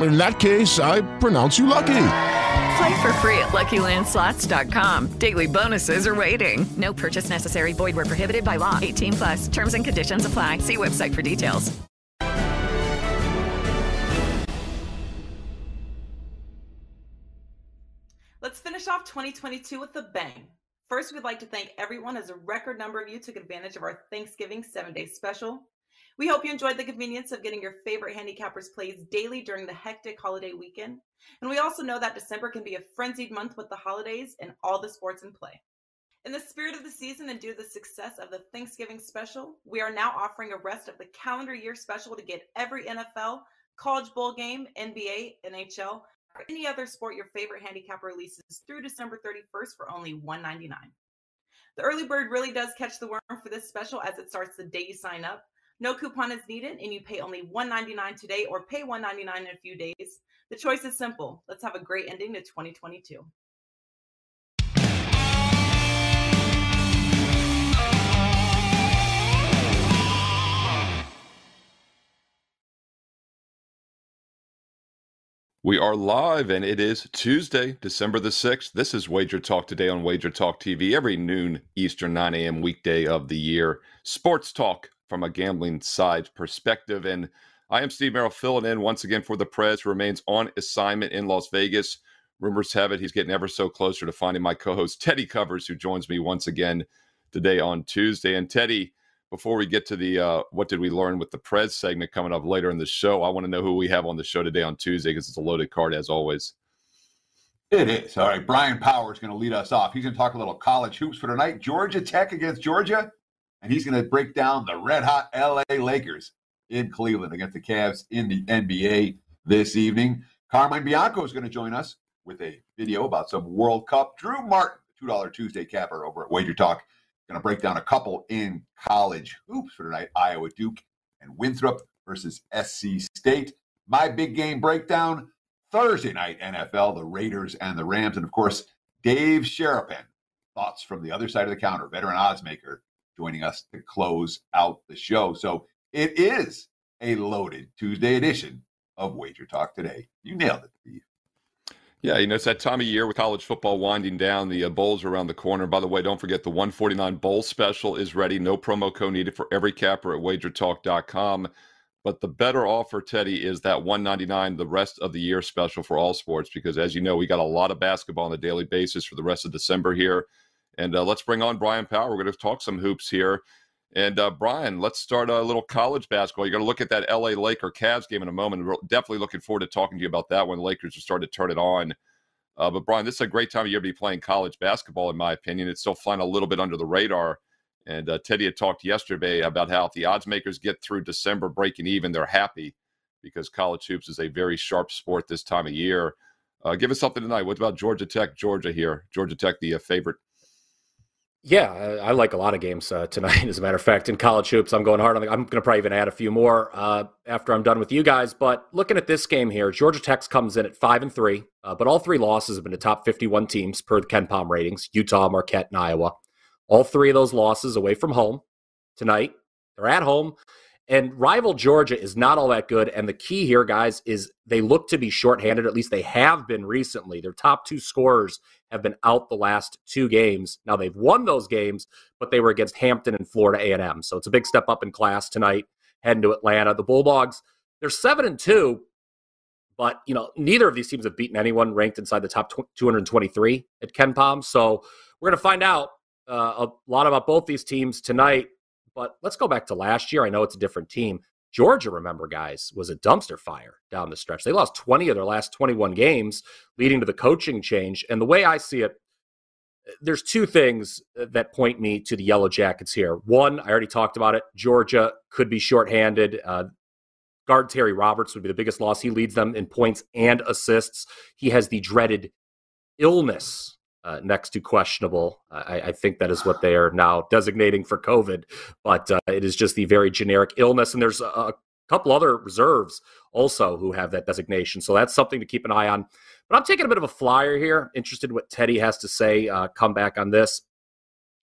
In that case, I pronounce you lucky. Play for free at LuckyLandSlots.com. Daily bonuses are waiting. No purchase necessary. Void where prohibited by law. 18 plus. Terms and conditions apply. See website for details. Let's finish off 2022 with a bang. First, we'd like to thank everyone as a record number of you took advantage of our Thanksgiving seven day special. We hope you enjoyed the convenience of getting your favorite handicappers plays daily during the hectic holiday weekend. And we also know that December can be a frenzied month with the holidays and all the sports in play. In the spirit of the season and due to the success of the Thanksgiving special, we are now offering a rest of the calendar year special to get every NFL, college bowl game, NBA, NHL, or any other sport your favorite handicap releases through December 31st for only 199. The early bird really does catch the worm for this special as it starts the day you sign up. No coupon is needed, and you pay only 199 today or pay 199 in a few days. The choice is simple. Let's have a great ending to 2022. We are live, and it is Tuesday, December the 6th. This is Wager Talk today on Wager Talk TV, every noon Eastern, 9 a.m. weekday of the year. Sports talk from a gambling side perspective. And I am Steve Merrill filling in once again for the Prez, who remains on assignment in Las Vegas. Rumors have it he's getting ever so closer to finding my co host, Teddy Covers, who joins me once again today on Tuesday. And Teddy, before we get to the uh, what did we learn with the Prez segment coming up later in the show, I want to know who we have on the show today on Tuesday because it's a loaded card as always. It is. All right. Brian Power is going to lead us off. He's going to talk a little college hoops for tonight. Georgia Tech against Georgia. And he's going to break down the red hot LA Lakers in Cleveland against the Cavs in the NBA this evening. Carmine Bianco is going to join us with a video about some World Cup. Drew Martin, $2 Tuesday capper over at Wager Talk Going to break down a couple in college hoops for tonight Iowa Duke and Winthrop versus SC State. My big game breakdown Thursday night NFL, the Raiders and the Rams. And of course, Dave Sharapan, thoughts from the other side of the counter, veteran oddsmaker, joining us to close out the show. So it is a loaded Tuesday edition of Wager Talk today. You nailed it, Steve. Yeah, you know, it's that time of year with college football winding down. The uh, bowls are around the corner. By the way, don't forget the 149 bowl special is ready. No promo code needed for every capper at wagertalk.com. But the better offer, Teddy, is that 199 the rest of the year special for all sports because, as you know, we got a lot of basketball on a daily basis for the rest of December here. And uh, let's bring on Brian Power. We're going to talk some hoops here. And uh, Brian, let's start a little college basketball. You're going to look at that LA Laker Cavs game in a moment. We're definitely looking forward to talking to you about that when the Lakers are starting to turn it on. Uh, but Brian, this is a great time of year to be playing college basketball, in my opinion. It's still flying a little bit under the radar. And uh, Teddy had talked yesterday about how if the odds makers get through December breaking even, they're happy because college hoops is a very sharp sport this time of year. Uh, give us something tonight. What about Georgia Tech, Georgia here? Georgia Tech, the uh, favorite yeah, I, like a lot of games uh, tonight. As a matter of fact, in college hoops, I'm going hard on. I'm going to probably even add a few more uh, after I'm done with you guys. But looking at this game here, Georgia Tech comes in at five and three, uh, but all three losses have been to top 51 teams per the KenPom ratings: Utah, Marquette, and Iowa. All three of those losses away from home tonight. They're at home. And rival Georgia is not all that good. And the key here, guys, is they look to be shorthanded. At least they have been recently. Their top two scorers have been out the last two games. Now they've won those games, but they were against Hampton and Florida A&M. So it's a big step up in class tonight. Heading to Atlanta. The Bulldogs, they're seven and two, but you know neither of these teams have beaten anyone ranked inside the top 223 at KenPom. So we're going to find out uh, a lot about both these teams tonight. But let's go back to last year. I know it's a different team. Georgia, remember, guys, was a dumpster fire down the stretch. They lost 20 of their last 21 games, leading to the coaching change. And the way I see it, there's two things that point me to the Yellow Jackets here. One, I already talked about it. Georgia could be shorthanded. Uh, guard Terry Roberts would be the biggest loss. He leads them in points and assists. He has the dreaded illness uh, next to questionable. I, I, think that is what they are now designating for COVID, but uh, it is just the very generic illness. And there's a, a, couple other reserves also who have that designation. So that's something to keep an eye on. But I'm taking a bit of a flyer here. Interested in what Teddy has to say. Uh, come back on this.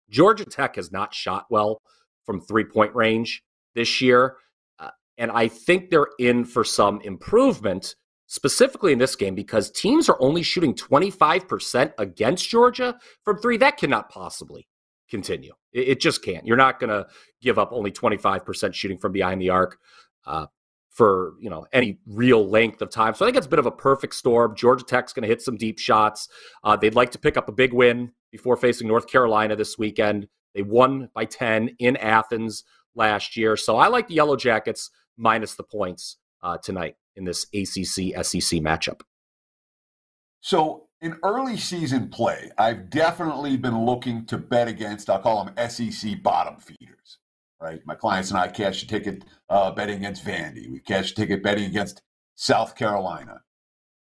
Georgia Tech has not shot well from three point range this year. Uh, and I think they're in for some improvement specifically in this game because teams are only shooting 25% against Georgia from three. That cannot possibly continue. It, it just can't. You're not going to give up only 25% shooting from behind the arc. Uh, for you know any real length of time, so I think it's a bit of a perfect storm. Georgia Tech's going to hit some deep shots. Uh, they'd like to pick up a big win before facing North Carolina this weekend. They won by ten in Athens last year, so I like the Yellow Jackets minus the points uh, tonight in this ACC SEC matchup? So, in early season play, I've definitely been looking to bet against, I'll call them SEC bottom feeders, right? My clients and I cashed a ticket uh, betting against Vandy. We cashed a ticket betting against South Carolina.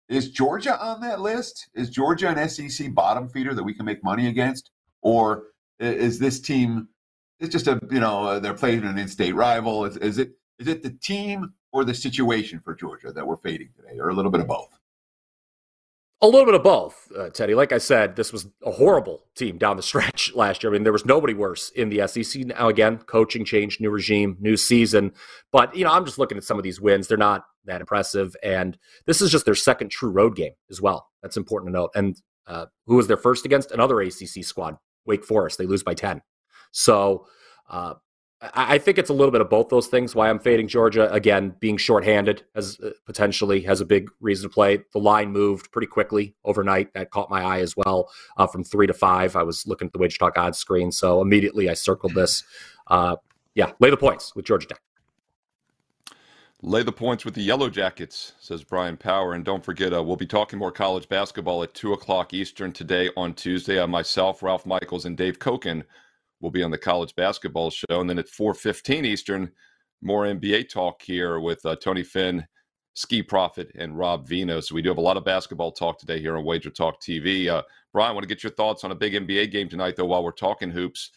Is Georgia on that list? Is Georgia an SEC bottom feeder that we can make money against? Or is this team, it's just a, you know, they're playing an in state rival? Is, is, it, is it the team or the situation for Georgia that we're fading today, or a little bit of both? A little bit of both, uh, Teddy. Like I said, this was a horrible team down the stretch last year. I mean, there was nobody worse in the SEC. Now, again, coaching change, new regime, new season. But, you know, I'm just looking at some of these wins. They're not that impressive. And this is just their second true road game as well. That's important to note. And uh, who was their first against? Another ACC squad, Wake Forest. They lose by 10. So, uh, I think it's a little bit of both those things. Why I'm fading Georgia again, being shorthanded as uh, potentially has a big reason to play. The line moved pretty quickly overnight. That caught my eye as well. Uh, from three to five, I was looking at the Wager Talk odds screen, so immediately I circled this. Uh, yeah, lay the points with Georgia Tech. Lay the points with the Yellow Jackets, says Brian Power. And don't forget, uh, we'll be talking more college basketball at 2 o'clock Eastern today on Tuesday. Uh, myself, Ralph Michaels, and Dave Cokin will be on the college basketball show. And then at 4:15 Eastern, more NBA talk here with uh, Tony Finn, Ski Profit, and Rob Veno. So we do have a lot of basketball talk today here on Wager Talk TV. Uh, Brian, I want to get your thoughts on a big NBA game tonight, though. While we're talking hoops,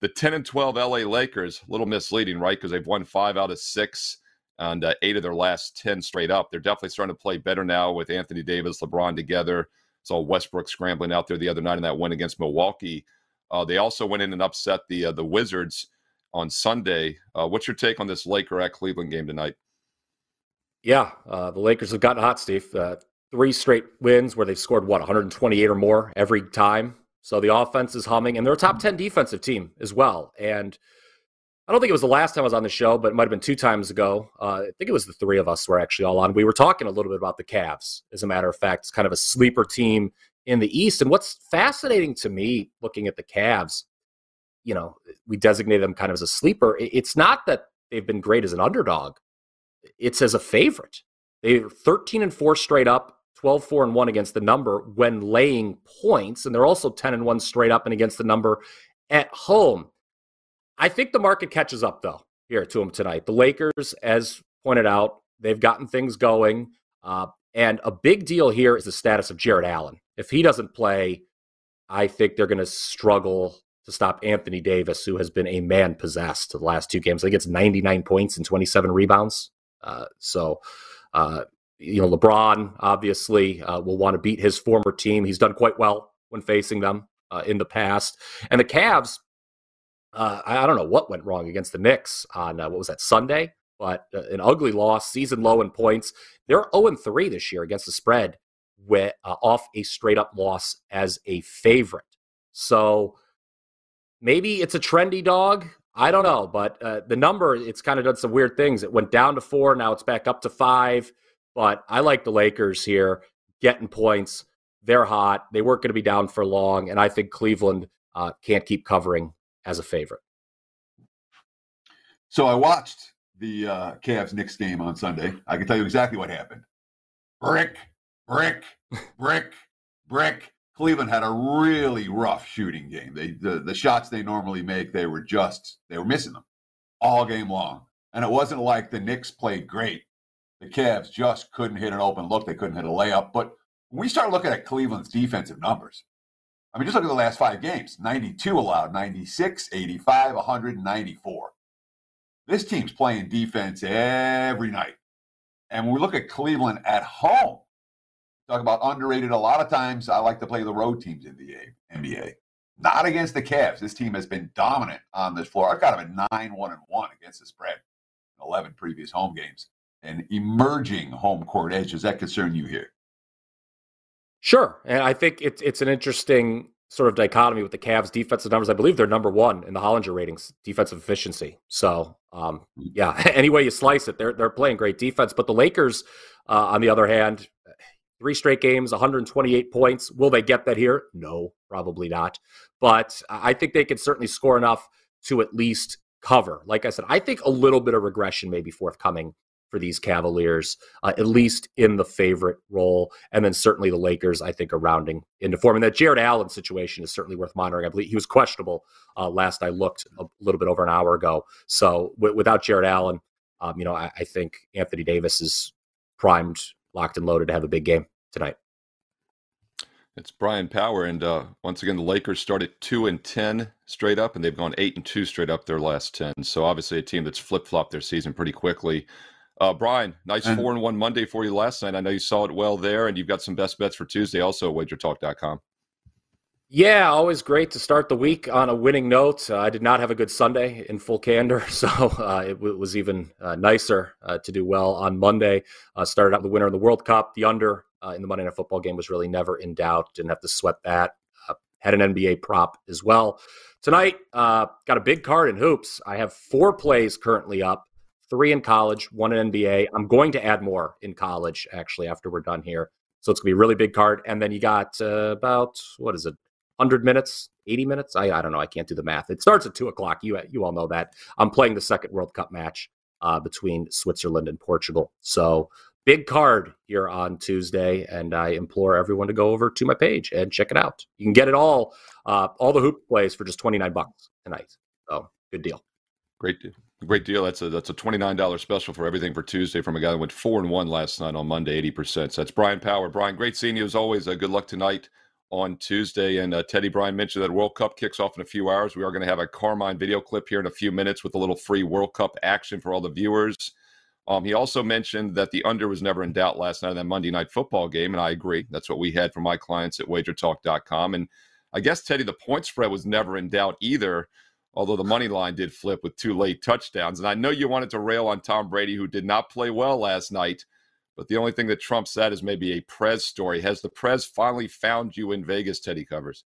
the 10 and 12 LA Lakers, a little misleading, right? Because they've won five out of six and uh, eight of their last 10 straight up. They're definitely starting to play better now with Anthony Davis, LeBron together. Saw Westbrook scrambling out there the other night in that win against Milwaukee. Uh, they also went in and upset the uh, the Wizards on Sunday. Uh, what's your take on this Laker at Cleveland game tonight? Yeah, uh, the Lakers have gotten hot, Steve. Uh, three straight wins where they've scored what 128 or more every time. So the offense is humming, and they're a top 10 defensive team as well. And I don't think it was the last time I was on the show, but it might have been two times ago. Uh, I think it was the three of us were actually all on. We were talking a little bit about the Cavs. As a matter of fact, it's kind of a sleeper team in the East. And what's fascinating to me looking at the Cavs, you know, we designate them kind of as a sleeper. It's not that they've been great as an underdog, it's as a favorite. They're 13 and 4 straight up, 12 4 and 1 against the number when laying points. And they're also 10 and 1 straight up and against the number at home. I think the market catches up, though, here to them tonight. The Lakers, as pointed out, they've gotten things going. Uh, and a big deal here is the status of Jarrett Allen. If he doesn't play, I think they're going to struggle to stop Anthony Davis, who has been a man possessed the last two games. I think it's 99 points and 27 rebounds. Uh, so, uh, you know, LeBron obviously uh, will want to beat his former team. He's done quite well when facing them uh, in the past. And the Cavs, uh, I, don't know what went wrong against the Knicks on uh, what was that Sunday, but an ugly loss, season low in points. They're 0 3 this year against the spread with, uh, off a straight up loss as a favorite. So maybe it's a trendy dog. I don't know, but uh, the number, it's kind of done some weird things. It went down to four, now it's back up to five. But I like the Lakers here getting points. They're hot. They weren't going to be down for long. And I think Cleveland uh, can't keep covering as a favorite. So I watched the uh, Cavs Knicks game on Sunday. I can tell you exactly what happened. Brick, brick, brick, brick. Cleveland had a really rough shooting game. They the, the shots they normally make, they were just they were missing them all game long. And it wasn't like the Knicks played great. The Cavs just couldn't hit an open look. They couldn't hit a layup. But when we start looking at Cleveland's defensive numbers, I mean, just look at the last five games 92 allowed, 96, 85, 194. This team's playing defense every night. And when we look at Cleveland at home, talk about underrated. A lot of times I like to play the road teams in the NBA. Not against the Cavs. This team has been dominant on this floor. I've got them at 9 1 and 1 against the spread, 11 previous home games. An emerging home court edge. Does that concern you here? Sure. And I think it's it's an interesting sort of dichotomy with the Cavs defensive numbers. I believe they're number one in the Hollinger ratings, defensive efficiency. So um, hmm. yeah, any way you slice it, they're they're playing great defense. But the Lakers, uh, on the other hand, three straight games, 128 points. Will they get that here? No, probably not. But I think they can certainly score enough to at least cover. Like I said, I think a little bit of regression may be forthcoming for these Cavaliers, uh, at least in the favorite role. And then certainly the Lakers, I think, are rounding into form. And that Jarrett Allen situation is certainly worth monitoring. I believe he was questionable uh, last I looked a little bit over an hour ago. So w- without Jarrett Allen, um, you know, I, I think Anthony Davis is primed, locked and loaded to have a big game tonight. It's Brian Power, and uh, once again, the Lakers started two and ten straight up, and they've gone eight and two straight up their last ten. So obviously, a team that's flip flopped their season pretty quickly. Uh, Brian, nice four and one Monday for you last night. I know you saw it well there, and you've got some best bets for Tuesday also at wagertalk.com. Yeah, always great to start the week on a winning note. Uh, I did not have a good Sunday in full candor, so uh, it w- was even uh, nicer uh, to do well on Monday. Uh, started out the winner in the World Cup. The under uh, in the Monday Night Football game was really never in doubt. Didn't have to sweat that. had an NBA prop as well. Tonight, got a big card in hoops. I have four plays currently up three in college, one in NBA. I'm going to add more in college actually after we're done here. So it's gonna be a really big card. And then you got uh, about what is it, 100 minutes, 80 minutes? I, I don't know. I can't do the math. It starts at two o'clock. You you all know that. I'm playing the second World Cup match uh, between Switzerland and Portugal. So big card here on Tuesday, and I implore everyone to go over to my page and check it out. You can get it all, uh, all the hoop plays for just 29 bucks tonight. So good deal. Great deal. Great deal. That's a that's a twenty nine dollar special for everything for Tuesday from a guy that went four and one last night on Monday, eighty percent. So that's Brian Power. Brian, great seeing you as always. Uh, good luck tonight on Tuesday. And uh, Teddy Brian mentioned that World Cup kicks off in a few hours. We are going to have a Carmine video clip here in a few minutes with a little free World Cup action for all the viewers. Um, he also mentioned that the under was never in doubt last night in that Monday night football game, and I agree. That's what we had for my clients at WagerTalk.com. And I guess Teddy, the point spread was never in doubt either although the money line did flip with two late touchdowns. And I know you wanted to rail on Tom Brady, who did not play well last night. But the only thing that Trump said is maybe a Prez story. Has the Prez finally found you in Vegas, Teddy Covers?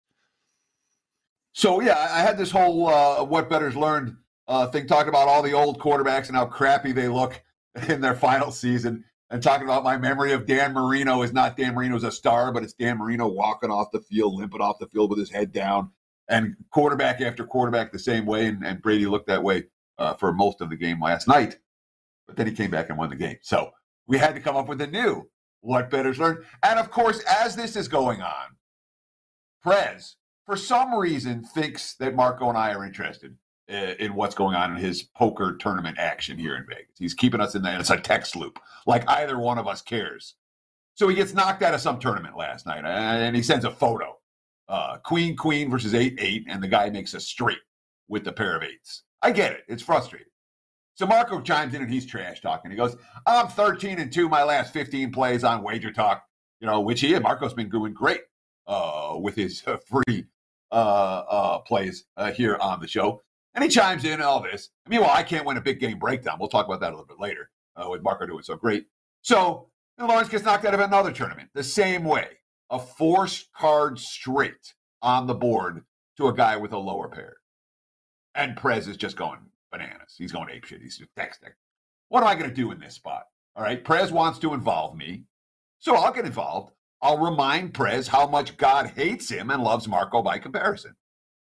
So, yeah, I had this whole uh, what betters learned uh, thing talking about all the old quarterbacks and how crappy they look in their final season and talking about my memory of Dan Marino is not Dan Marino's a star, but it's Dan Marino walking off the field, limping off the field with his head down and quarterback after quarterback the same way. And, and Brady looked that way uh, for most of the game last night. But then he came back and won the game. So we had to come up with a new what betters learn. And of course, as this is going on, Prez, for some reason, thinks that Marco and I are interested in what's going on in his poker tournament action here in Vegas. He's keeping us in there. It's a text loop, like either one of us cares. So he gets knocked out of some tournament last night, and he sends a photo uh, queen, queen versus eight, eight, and the guy makes a straight with the pair of eights. I get it. It's frustrating. So Marco chimes in and he's trash talking. He goes, I'm 13 and 2 my last 15 plays on Wager Talk, you know, which he and Marco's been doing great uh, with his uh, free uh, uh, plays uh, here on the show. And he chimes in all this. Meanwhile, I can't win a big game breakdown. We'll talk about that a little bit later uh, with Marco doing so great. So Lawrence gets knocked out of another tournament the same way a forced card straight on the board to a guy with a lower pair. And Prez is just going bananas. He's going ape shit. He's just texting. What am I going to do in this spot? All right. Prez wants to involve me. So I'll get involved. I'll remind Prez how much God hates him and loves Marco by comparison.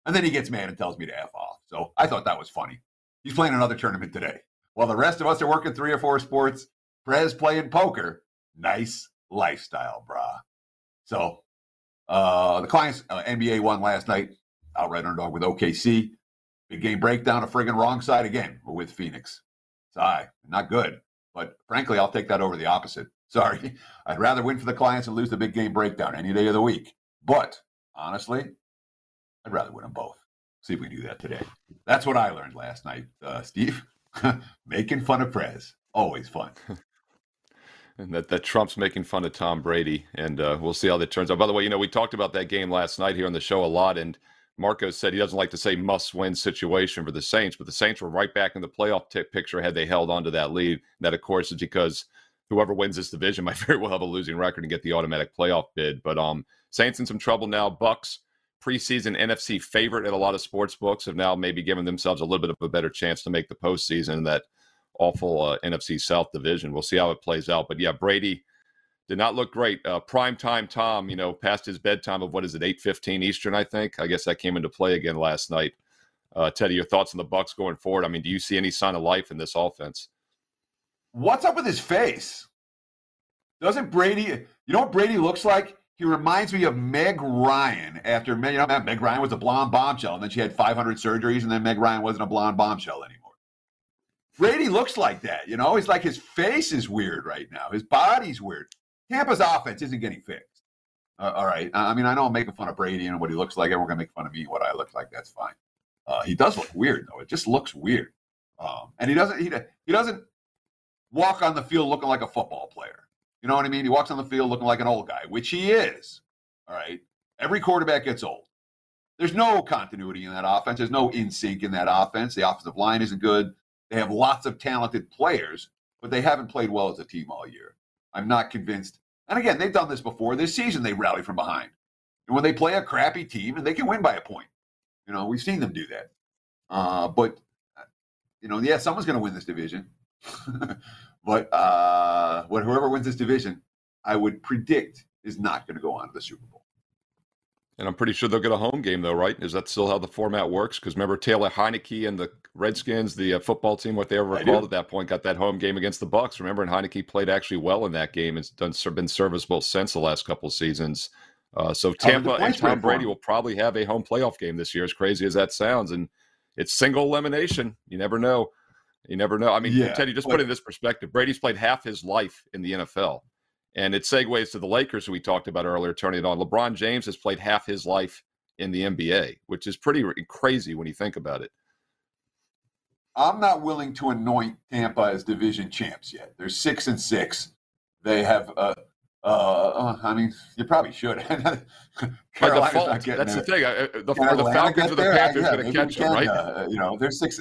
And then he gets mad and tells me to F off. So I thought that was funny. He's playing another tournament today. while the rest of us are working three or four sports, Prez playing poker. Nice lifestyle, brah. So uh, the clients, uh, NBA won last night, outright underdog with OKC. Big game breakdown, a friggin' wrong side again with Phoenix. It's I not good, but frankly, I'll take that over the opposite. Sorry, I'd rather win for the clients and lose the big game breakdown any day of the week. But honestly, I'd rather win them both. See if we can do that today. That's what I learned last night, uh, Steve. Making fun of Prez, always fun. and that, that Trump's making fun of Tom Brady, and uh, we'll see how that turns out. By the way, you know we talked about that game last night here on the show a lot, and Marco said he doesn't like to say must-win situation for the Saints, but the Saints were right back in the playoff t- picture had they held on to that lead. That, of course, is because whoever wins this division might very well have a losing record and get the automatic playoff bid. But um, Saints in some trouble now. Bucks preseason NFC favorite at a lot of sports books have now maybe given themselves a little bit of a better chance to make the postseason that awful uh, NFC South division. We'll see how it plays out. But yeah, Brady did not look great. Uh, prime time Tom, you know, past his bedtime of what is it, eight fifteen Eastern, I think. I guess that came into play again last night. Uh, Teddy, your thoughts on the Bucks going forward? I mean, do you see any sign of life in this offense? What's up with his face? Doesn't Brady? You know what Brady looks like? He reminds me of Meg Ryan. After you know, Meg Ryan was a blonde bombshell, and then she had 500 surgeries, and then Meg Ryan wasn't a blonde bombshell anymore. Brady looks like that. You know, he's like his face is weird right now. His body's weird. Tampa's offense isn't getting fixed. Uh, all right. I mean, I know I'm making fun of Brady and what he looks like. Everyone gonna make fun of me and what I look like. That's fine. Uh, he does look weird though. It just looks weird. Um, and he doesn't. He, he doesn't walk on the field looking like a football player. You know what I mean? He walks on the field looking like an old guy, which he is. All right. Every quarterback gets old. There's no continuity in that offense. There's no in sync in that offense. The offensive line isn't good. They have lots of talented players, but they haven't played well as a team all year. I'm not convinced. And again, they've done this before. This season, they rally from behind. And when they play a crappy team, and they can win by a point. You know, we've seen them do that. Uh, but, you know, yeah, someone's going to win this division. but uh, whoever wins this division, I would predict is not going to go on to the Super Bowl. And I'm pretty sure they'll get a home game, though, right? Is that still how the format works? Because remember, Taylor Heinicke and the Redskins, the uh, football team, what they ever called at that point, got that home game against the Bucks. Remember, and Heinicke played actually well in that game. It's done been serviceable since the last couple seasons. Uh, so Tampa and Tom Brady will probably have a home playoff game this year. As crazy as that sounds, and it's single elimination. You never know. You never know. I mean, yeah, Teddy, just put in this perspective. Brady's played half his life in the NFL. And it segues to the Lakers, who we talked about earlier, turning it on. LeBron James has played half his life in the NBA, which is pretty crazy when you think about it. I'm not willing to anoint Tampa as division champs yet. They're six and six. They have, uh, uh, I mean, you probably should. Default, that's there. the thing. Uh, the, the Falcons or the Panthers going to catch them, right? Uh, you know, they're six.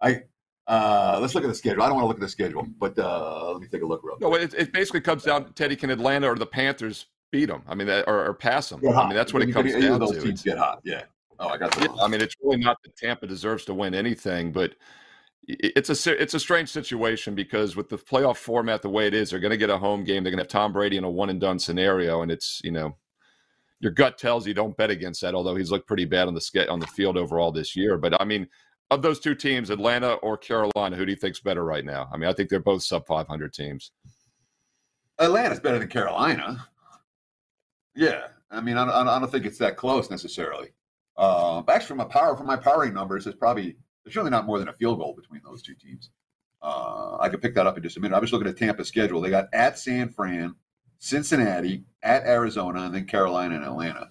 I uh, let's look at the schedule. I don't want to look at the schedule, but uh, let me take a look real quick. No, it, it basically comes down to Teddy, can Atlanta or the Panthers beat them? I mean, or, or pass them? I mean, that's what it comes down those to. Teams get hot. Yeah. Oh, I got yeah, I mean, it's really not that Tampa deserves to win anything, but it's a it's a strange situation because with the playoff format the way it is, they're going to get a home game. They're going to have Tom Brady in a one and done scenario, and it's you know your gut tells you don't bet against that. Although he's looked pretty bad on the on the field overall this year, but I mean of those two teams, Atlanta or Carolina, who do you think's better right now? I mean, I think they're both sub 500 teams. Atlanta's better than Carolina. Yeah, I mean, I don't, I don't think it's that close necessarily. Uh, actually, from a power, from my powering numbers, it's probably there's really not more than a field goal between those two teams. Uh, I could pick that up in just a minute. I was looking at Tampa's schedule. They got at San Fran, Cincinnati, at Arizona, and then Carolina and Atlanta,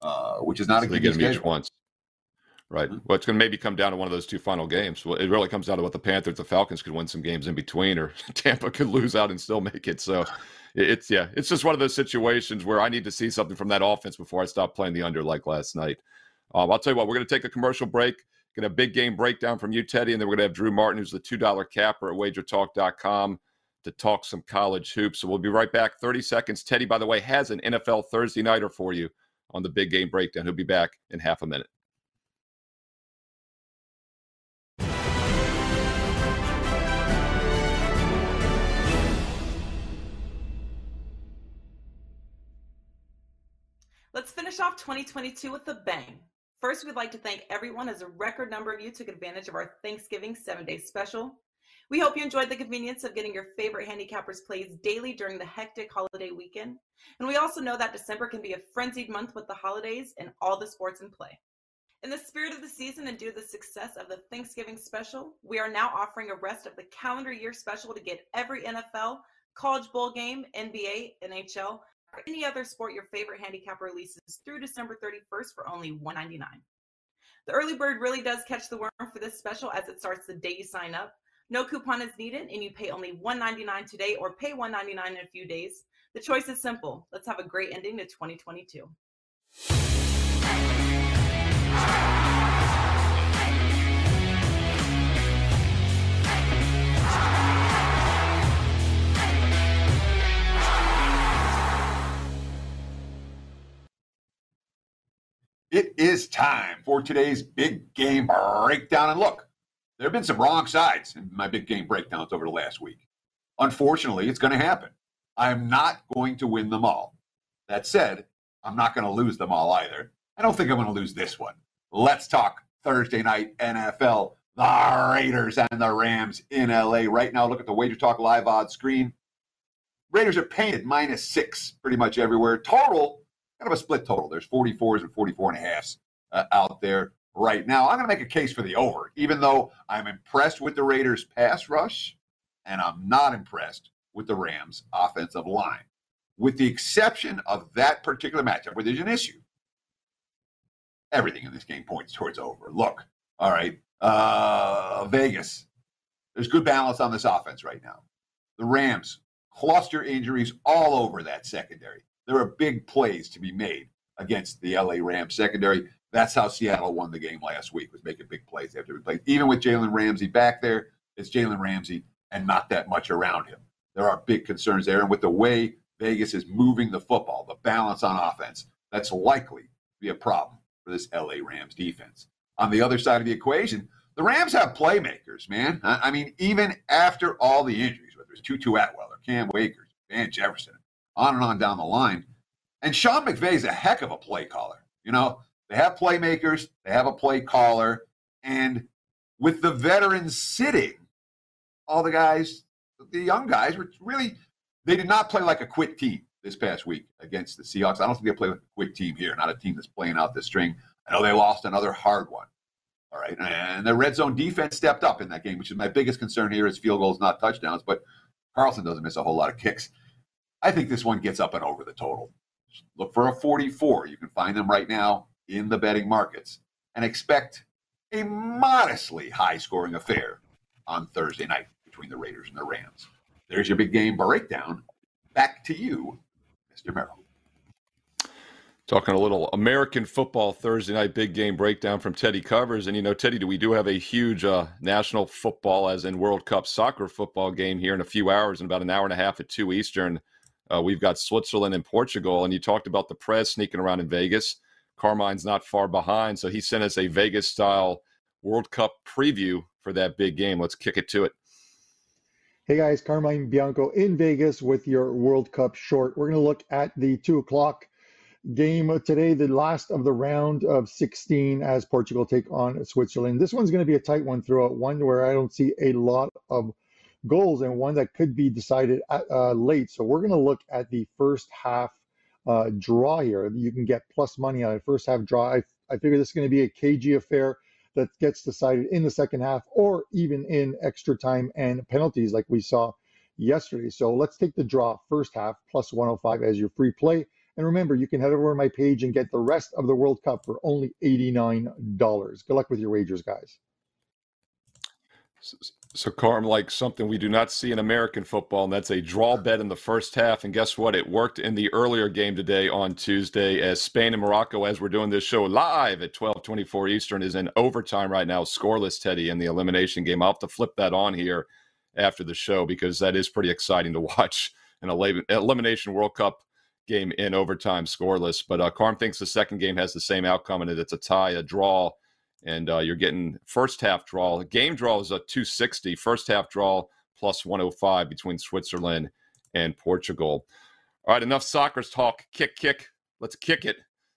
uh, which is not so a good schedule. once. Right. Well, it's going to maybe come down to one of those two final games. Well, it really comes down to what the Panthers, the Falcons could win some games in between, or Tampa could lose out and still make it. So it's yeah, it's just one of those situations where I need to see something from that offense before I stop playing the under like last night. Um, I'll tell you what, we're going to take a commercial break, get a big game breakdown from you, Teddy, and then we're going to have Drew Martin, who's the two dollar capper at WagerTalk.com, to talk some college hoops. So we'll be right back. Thirty seconds. Teddy, by the way, has an NFL Thursday nighter for you on the big game breakdown. He'll be back in half a minute. Finish off 2022 with a bang. First, we'd like to thank everyone as a record number of you took advantage of our Thanksgiving seven day special. We hope you enjoyed the convenience of getting your favorite handicappers plays daily during the hectic holiday weekend. And we also know that December can be a frenzied month with the holidays and all the sports in play. In the spirit of the season and due to the success of the Thanksgiving special, we are now offering a rest of the calendar year special to get every NFL, college bowl game, NBA, NHL, or any other sport your favorite handicap releases through December 31st for only 199. The early bird really does catch the worm for this special as it starts the day you sign up. No coupon is needed, and you pay only 199 today or pay 199 in a few days. The choice is simple. Let's have a great ending to 2022. It is time for today's big game breakdown. And look, there have been some wrong sides in my big game breakdowns over the last week. Unfortunately, it's going to happen. I am not going to win them all. That said, I'm not going to lose them all either. I don't think I'm going to lose this one. Let's talk Thursday night NFL. The Raiders and the Rams in LA. Right now, look at the Wager Talk live odds screen. Raiders are painted minus six pretty much everywhere. Total, kind of a split total. There's 44s and 44 and a halfs uh, out there right now. I'm going to make a case for the over, even though I'm impressed with the Raiders' pass rush and I'm not impressed with the Rams' offensive line, with the exception of that particular matchup where there's an issue. Everything in this game points towards over. Look, all right, uh, Vegas, there's good balance on this offense right now. The Rams cluster injuries all over that secondary. There are big plays to be made against the LA Rams secondary. That's how Seattle won the game last week, was making big plays after we played. Even with Jalen Ramsey back there, it's Jalen Ramsey and not that much around him. There are big concerns there. And with the way Vegas is moving the football, the balance on offense, that's likely to be a problem for this LA Rams defense. On the other side of the equation, the Rams have playmakers, man. I mean, even after all the injuries, whether it's Tutu Atwell or Cam Akers, Van Jefferson, on and on down the line. And Sean McVay is a heck of a play caller. You know, they have playmakers, they have a play caller, and with the veterans sitting, all the guys, the young guys were really they did not play like a quick team this past week against the Seahawks. I don't think they play like a quick team here, not a team that's playing out the string. I know they lost another hard one. All right. And the red zone defense stepped up in that game, which is my biggest concern here is field goals, not touchdowns. But Carlson doesn't miss a whole lot of kicks. I think this one gets up and over the total. Look for a 44. You can find them right now in the betting markets and expect a modestly high scoring affair on Thursday night between the Raiders and the Rams. There's your big game breakdown. Back to you, Mr. Merrill. Talking a little American football Thursday night big game breakdown from Teddy Covers. And, you know, Teddy, do we do have a huge uh, national football, as in World Cup soccer football game here in a few hours, in about an hour and a half at 2 Eastern. Uh, we've got Switzerland and Portugal. And you talked about the press sneaking around in Vegas. Carmine's not far behind. So he sent us a Vegas style World Cup preview for that big game. Let's kick it to it. Hey guys, Carmine Bianco in Vegas with your World Cup short. We're going to look at the two o'clock game today, the last of the round of 16 as Portugal take on Switzerland. This one's going to be a tight one throughout, one where I don't see a lot of goals and one that could be decided at, uh, late. So we're going to look at the first half uh, draw here. You can get plus money on it. First half draw. I, I figure this is going to be a cagey affair that gets decided in the second half or even in extra time and penalties like we saw yesterday. So let's take the draw first half plus 105 as your free play. And remember, you can head over to my page and get the rest of the World Cup for only $89. Good luck with your wagers, guys. So, Carm, like something we do not see in American football, and that's a draw bet in the first half. And guess what? It worked in the earlier game today on Tuesday as Spain and Morocco, as we're doing this show live at 1224 Eastern, is in overtime right now, scoreless, Teddy, in the elimination game. I'll have to flip that on here after the show because that is pretty exciting to watch an elimination World Cup game in overtime scoreless. But uh, Carm thinks the second game has the same outcome and it's a tie, a draw, and uh, you're getting first half draw. Game draw is a 260. First half draw plus 105 between Switzerland and Portugal. All right, enough soccer talk. Kick, kick. Let's kick it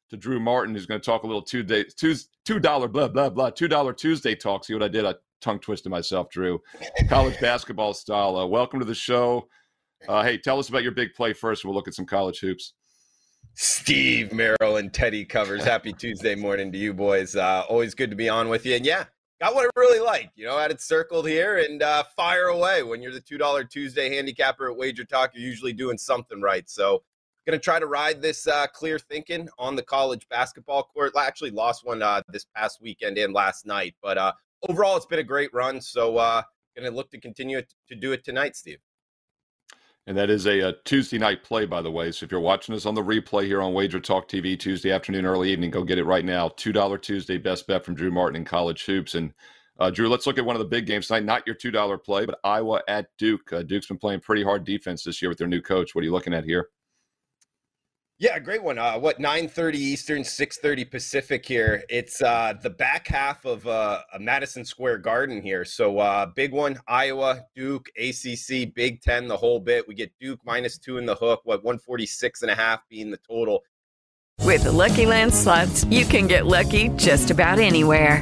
to Drew Martin, who's going to talk a little two day two two dollar blah blah blah two dollar Tuesday talk. See what I did? I tongue twisted myself, Drew. College basketball style. Uh, welcome to the show. Uh, hey, tell us about your big play first. We'll look at some college hoops. Steve Merrill and Teddy covers. Happy Tuesday morning to you boys. Uh, always good to be on with you. And yeah, got what I really like. You know, had it circled here and uh, fire away. When you're the two dollar Tuesday handicapper at Wager Talk, you're usually doing something right. So, going to try to ride this uh, clear thinking on the college basketball court. I actually lost one uh, this past weekend and last night, but uh, overall, it's been a great run. So, uh, going to look to continue to do it tonight, Steve. And that is a, a, Tuesday night play, by the way. So if you're watching us on the replay here on Wager Talk TV Tuesday afternoon, early evening, go get it right now. $2 Tuesday best bet from Drew Martin in college hoops. And uh, Drew, let's look at one of the big games tonight. Not your $2 play, but Iowa at Duke. Uh, Duke's been playing pretty hard defense this year with their new coach. What are you looking at here? Yeah, great one. Uh, what 9:30 Eastern, 6:30 Pacific here. It's uh, the back half of uh, Madison Square Garden here. So uh, big one: Iowa, Duke, ACC, Big Ten, the whole bit. We get Duke minus two in the hook. What 146 and a half being the total. With the Lucky Land slots, you can get lucky just about anywhere.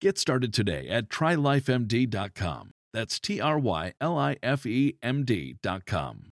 Get started today at trylifemd.com. That's T R Y L I F E M D.com.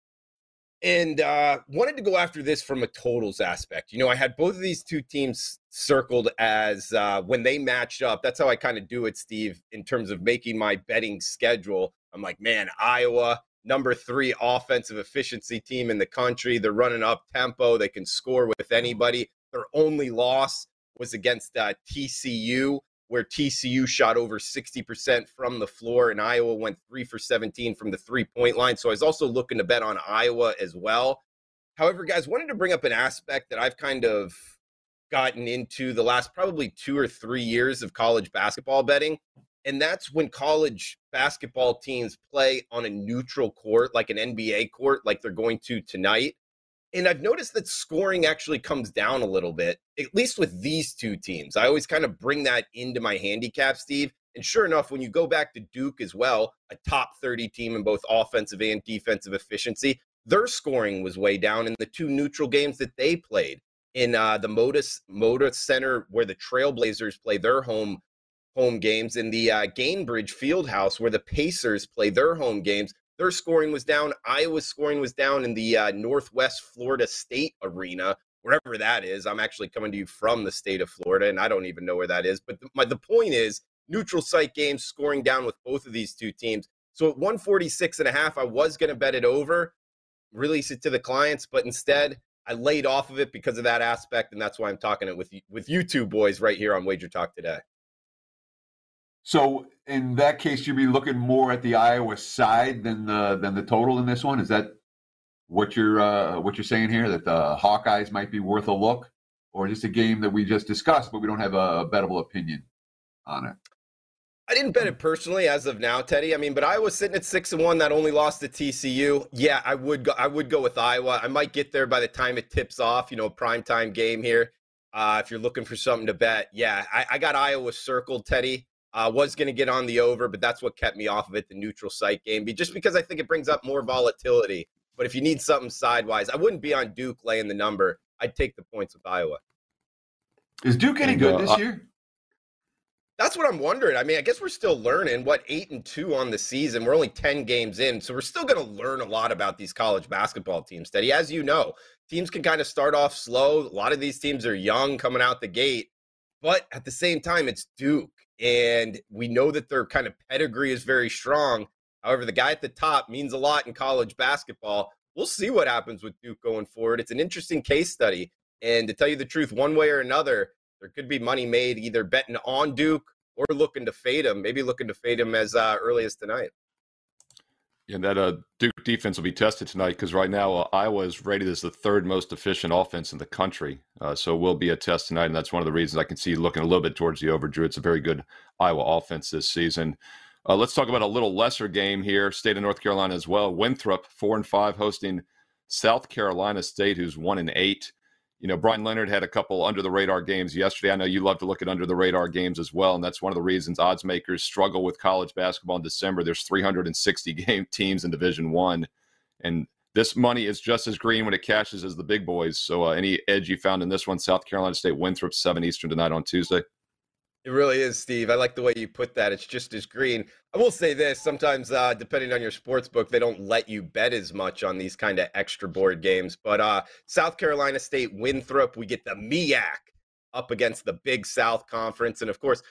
And uh, wanted to go after this from a totals aspect. You know, I had both of these two teams circled as uh, when they matched up. That's how I kind of do it, Steve, in terms of making my betting schedule. I'm like, man, Iowa, number three offensive efficiency team in the country. They're running up tempo. They can score with anybody. Their only loss was against uh, TCU where TCU shot over 60% from the floor and Iowa went three for 17 from the three point line. So I was also looking to bet on Iowa as well. However, guys, wanted to bring up an aspect that I've kind of gotten into the last probably two or three years of college basketball betting. And that's when college basketball teams play on a neutral court, like an NBA court, like they're going to tonight. And I've noticed that scoring actually comes down a little bit, at least with these two teams. I always kind of bring that into my handicap, Steve. And sure enough, when you go back to Duke as well, a top 30 team in both offensive and defensive efficiency, their scoring was way down in the two neutral games that they played in uh, the Moda Center, where the Trailblazers play their home home games, in the uh, Gainbridge Fieldhouse, where the Pacers play their home games. Their scoring was down. Iowa's scoring was down in the uh, Northwest Florida State Arena, wherever that is. I'm actually coming to you from the state of Florida, and I don't even know where that is. But the, my, the point is, neutral site games scoring down with both of these two teams. So at 146 and a half, I was going to bet it over, release it to the clients, but instead I laid off of it because of that aspect, and that's why I'm talking it with with you two boys right here on Wager Talk today. So in that case, you'd be looking more at the Iowa side than the than the total in this one. Is that what you're uh, what you're saying here? That the Hawkeyes might be worth a look, or just a game that we just discussed, but we don't have a bettable opinion on it. I didn't bet it personally as of now, Teddy. I mean, but Iowa sitting at six and one, that only lost to TCU. Yeah, I would go. I would go with Iowa. I might get there by the time it tips off. You know, prime time game here. Uh, if you're looking for something to bet, yeah, I, I got Iowa circled, Teddy. Uh, was going to get on the over, but that's what kept me off of it, the neutral site game, just because I think it brings up more volatility. But if you need something sidewise, I wouldn't be on Duke laying the number. I'd take the points with Iowa. Is Duke any And, good uh, this year? That's what I'm wondering. I mean, I guess we're still learning. What eight and two on the season? We're only ten games in, so we're still going to learn a lot about these college basketball teams. Teddy, as you know, teams can kind of start off slow. A lot of these teams are young coming out the gate, but at the same time, it's Duke, and we know that their kind of pedigree is very strong. However, the guy at the top means a lot in college basketball. We'll see what happens with Duke going forward. It's an interesting case study, and to tell you the truth, one way or another, there could be money made either betting on Duke or looking to fade him. Maybe looking to fade him as uh, early as tonight. And that uh, Duke defense will be tested tonight because right now uh, Iowa is rated as the third most efficient offense in the country. Uh, so it will be a test tonight, and that's one of the reasons I can see looking a little bit towards the over. Drew, it's a very good Iowa offense this season. Uh, let's talk about a little lesser game here. State of North Carolina as well. Winthrop four and five hosting South Carolina State, who's one and eight. You know, Brian Leonard had a couple under the radar games yesterday. I know you love to look at under the radar games as well, and that's one of the reasons odds makers struggle with college basketball in December. There's 360 game teams in Division One, and this money is just as green when it cashes as the big boys. So, uh, any edge you found in this one, South Carolina State Winthrop seven Eastern tonight on Tuesday. It really is, Steve. I like the way you put that. It's just as green. I will say this: sometimes, uh, depending on your sports book, they don't let you bet as much on these kind of extra board games. But uh, South Carolina State Winthrop, we get the MEAC up against the Big South Conference, and of course,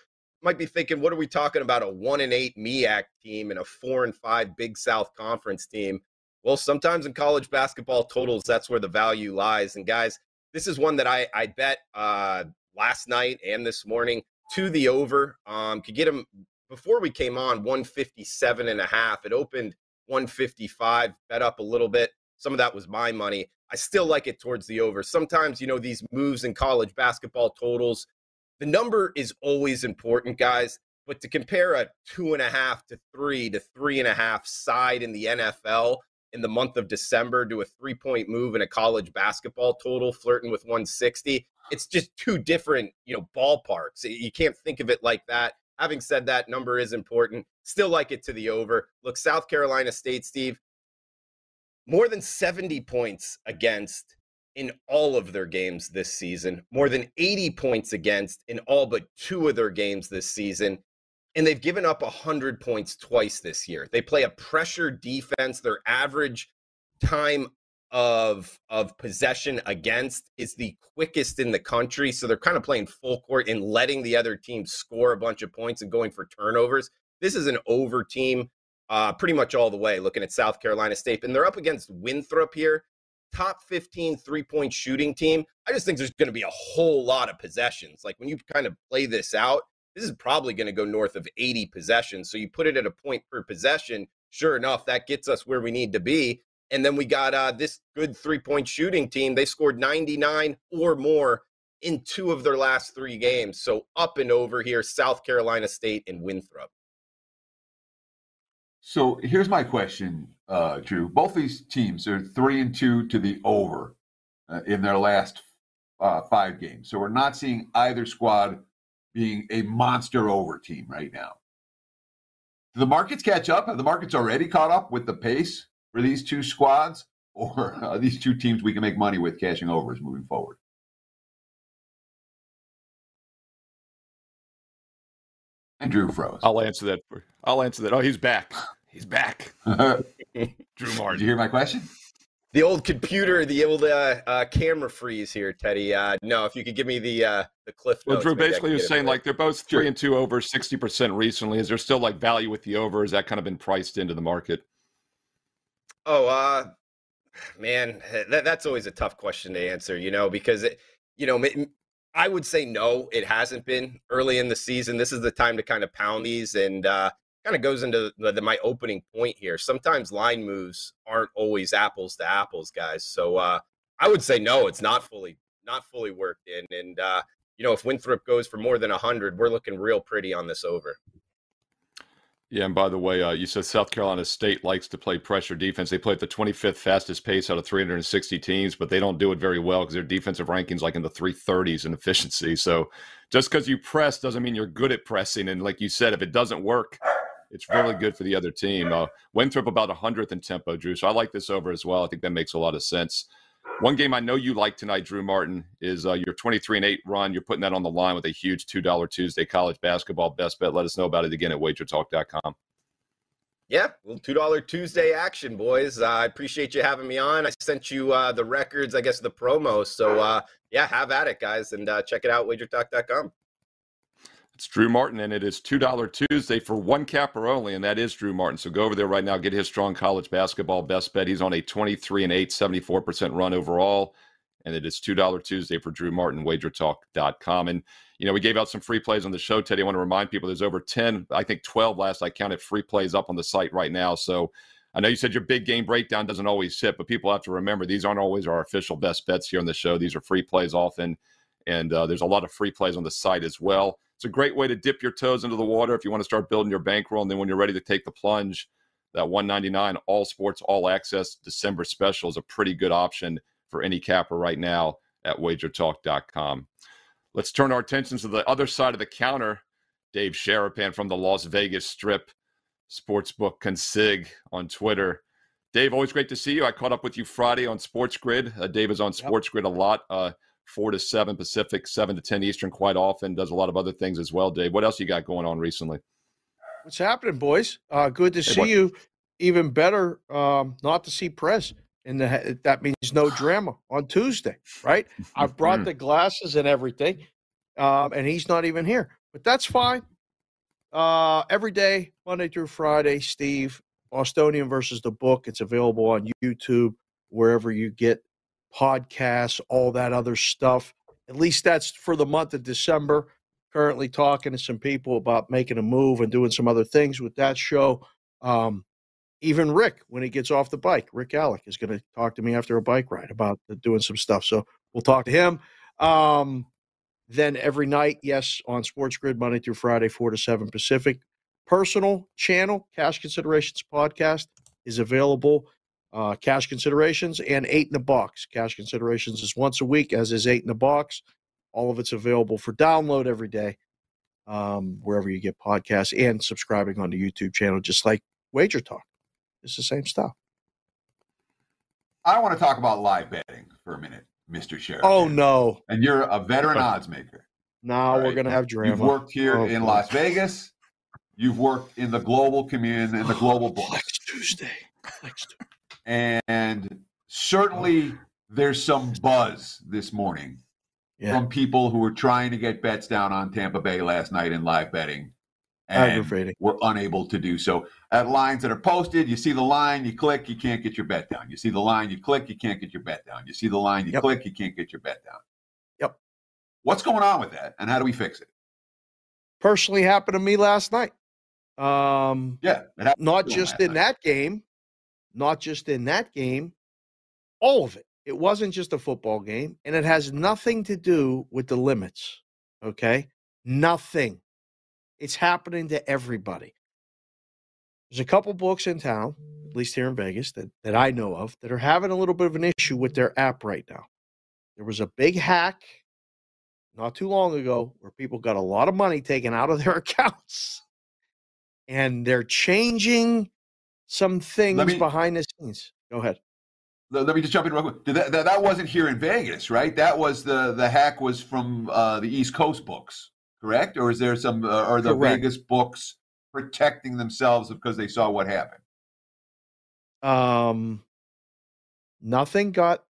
might be thinking, what are we talking about? A one and eight MEAC team and a four and five Big South Conference team. Well, sometimes in college basketball totals, that's where the value lies. And guys, this is one that I I bet uh, last night and this morning to the over. Um, could get him before we came on 157 and a half. It opened 155, bet up a little bit. Some of that was my money. I still like it towards the over. Sometimes, you know, these moves in college basketball totals, the number is always important, guys. But to compare a two and a half to three to three and a half side in the NFL in the month of December to a three point move in a college basketball total, flirting with 160, it's just two different, you know, ballparks. You can't think of it like that. Having said that, number is important. Still like it to the over. Look, South Carolina State, Steve, more than 70 points against in all of their games this season, more than 80 points against in all but two of their games this season. And they've given up 100 points twice this year. They play a pressure defense. Their average time of of possession against is the quickest in the country. So they're kind of playing full court and letting the other team score a bunch of points and going for turnovers. This is an over team uh, pretty much all the way, looking at South Carolina State. And they're up against Winthrop here, top 15 three point shooting team. I just think there's going to be a whole lot of possessions. Like when you kind of play this out, this is probably going to go north of 80 possessions. So you put it at a point per possession. Sure enough, that gets us where we need to be. And then we got uh, this good three point shooting team. They scored 99 or more in two of their last three games. So up and over here, South Carolina State and Winthrop. So here's my question, uh, Drew. Both these teams are three and two to the over uh, in their last uh, five games. So we're not seeing either squad being a monster over team right now. Do the markets catch up? Have the markets already caught up with the pace for these two squads, or are these two teams we can make money with cashing overs moving forward? And Drew froze. I'll answer that. For, I'll answer that. Oh, he's back. He's back. Drew Martin. Did you hear my question? The old computer, the old uh, uh, camera freeze here, Teddy. Uh, no, if you could give me the uh, the cliff Well, notes. Drew basically was saying like they're both three and two over sixty percent recently. Is there still like value with the over? Is that kind of been priced into the market? Oh, uh, man, that, that's always a tough question to answer, you know, because it, you know, I would say no, it hasn't been early in the season. This is the time to kind of pound these, and uh, kind of goes into the, the, my opening point here. Sometimes line moves aren't always apples to apples, guys. So uh, I would say no, it's not fully not fully worked in, and uh, you know, if Winthrop goes for more than hundred, we're looking real pretty on this over. Yeah, and by the way, uh, you said South Carolina State likes to play pressure defense. They play at the 25th fastest pace out of 360 teams, but they don't do it very well because their defensive rankings like in the 330s in efficiency. So just because you press doesn't mean you're good at pressing. And like you said, if it doesn't work, it's really good for the other team. Uh, Winthrop about 100th in tempo, Drew. So I like this over as well. I think that makes a lot of sense. One game I know you like tonight, Drew Martin, is uh, your 23 and 8 run. You're putting that on the line with a huge $2 Tuesday college basketball best bet. Let us know about it again at wagertalk.com. Yeah, well, two dollar Tuesday action, boys. Uh, I appreciate you having me on. I sent you uh, the records, I guess the promos. So uh, yeah, have at it, guys, and uh, check it out. Wagertalk.com. It's Drew Martin, and it is two dollar Tuesday for one capper only, and that is Drew Martin. So go over there right now, get his strong college basketball best bet. He's on a 23 and 8, 74 percent run overall, and it is two dollar Tuesday for Drew Martin. Wagertalk.com, and you know, we gave out some free plays on the show, Teddy. I want to remind people there's over 10, I think 12 last I counted free plays up on the site right now. So I know you said your big game breakdown doesn't always hit, but people have to remember these aren't always our official best bets here on the show. These are free plays often. And uh, there's a lot of free plays on the site as well. It's a great way to dip your toes into the water if you want to start building your bankroll. And then when you're ready to take the plunge, that 199 all sports, all access December special is a pretty good option for any capper right now at wagertalk.com. Let's turn our attentions to the other side of the counter. Dave Sharapan from the Las Vegas Strip Sportsbook Consig on Twitter. Dave, always great to see you. I caught up with you Friday on Sports Grid. Uh, Dave is on Sports Grid a lot, uh, 4 to 7 Pacific, 7 to 10 Eastern quite often, does a lot of other things as well. Dave, what else you got going on recently? What's happening, boys? Uh, good to Hey, see you. Even better, um, not to see press. And the, that means no drama on Tuesday, right? I've brought the glasses and everything, um, and he's not even here. But that's fine. Uh, every day, Monday through Friday, Steve, Bostonian versus the book. It's available on YouTube, wherever you get podcasts, all that other stuff. At least that's for the month of December. Currently talking to some people about making a move and doing some other things with that show. Um, even Rick, when he gets off the bike, Rick Alec is going to talk to me after a bike ride about doing some stuff. So we'll talk to him. Um, then every night, yes, on Sports Grid, Monday through Friday, 4 to 7 Pacific. Personal channel, Cash Considerations Podcast, is available. Uh, Cash Considerations and Eight in the Box. Cash Considerations is once a week, as is Eight in the Box. All of it's available for download every day, um, wherever you get podcasts, and subscribing on the YouTube channel, just like Wager Talk. It's the same stuff. I want to talk about live betting for a minute, Mr. Sheriff. Oh, no. And you're a veteran odds maker. Now All we're going to have drama. You've worked here Oh, in. Las Vegas. You've worked in the global community, in the global books. Next Tuesday. Next Tuesday. And certainly there's some buzz this morning Yeah. from people who were trying to get bets down on Tampa Bay last night in live betting. And were unable to do so. At lines that are posted, you see the line, you click, you can't get your bet down. You see the line, you click, you can't get your bet down. You see the line, you Yep. click, you can't get your bet down. Yep. What's going on with that, and how do we fix it? Personally happened to me last night. Um, Yeah, it not just in that game, not just in that game, all of it. It wasn't just a football game, and it has nothing to do with the limits. Okay, nothing. It's happening to everybody. There's a couple books in town, at least here in Vegas, that, that I know of, that are having a little bit of an issue with their app right now. There was a big hack not too long ago where people got a lot of money taken out of their accounts and they're changing some things me- behind the scenes. Go ahead. Let me just jump in real quick. That, that, that wasn't here in Vegas, right? That was the the hack was from uh, the East Coast books, correct? Or is there some? Uh, are the Correct. Vegas books protecting themselves because they saw what happened? Um, nothing got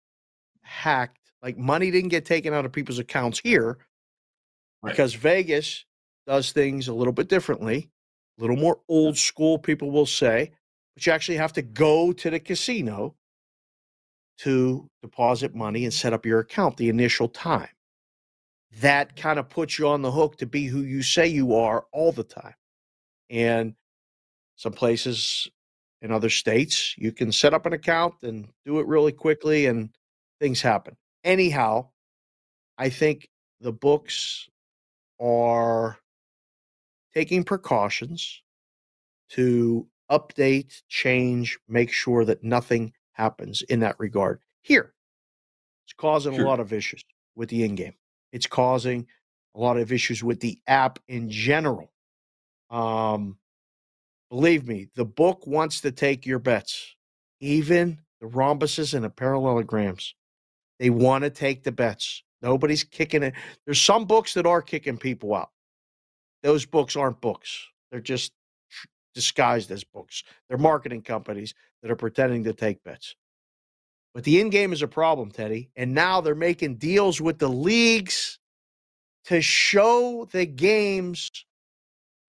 hacked. Like money didn't get taken out of people's accounts here because Vegas does things a little bit differently, a little more old school, people will say. But you actually have to go to the casino to deposit money and set up your account the initial time. That kind of puts you on the hook to be who you say you are all the time. And some places in other states, you can set up an account and do it really quickly and things happen. Anyhow, I think the books are taking precautions to update, change, make sure that nothing happens in that regard. Here, it's causing Sure. a lot of issues with the in game. It's causing a lot of issues with the app in general. Um, believe me, the book wants to take your bets, even the rhombuses and the parallelograms. They want to take the bets. Nobody's kicking it. There's some books that are kicking people out. Those books aren't books. They're just disguised as books. They're marketing companies that are pretending to take bets. But the in game is a problem, Teddy. And now they're making deals with the leagues to show the games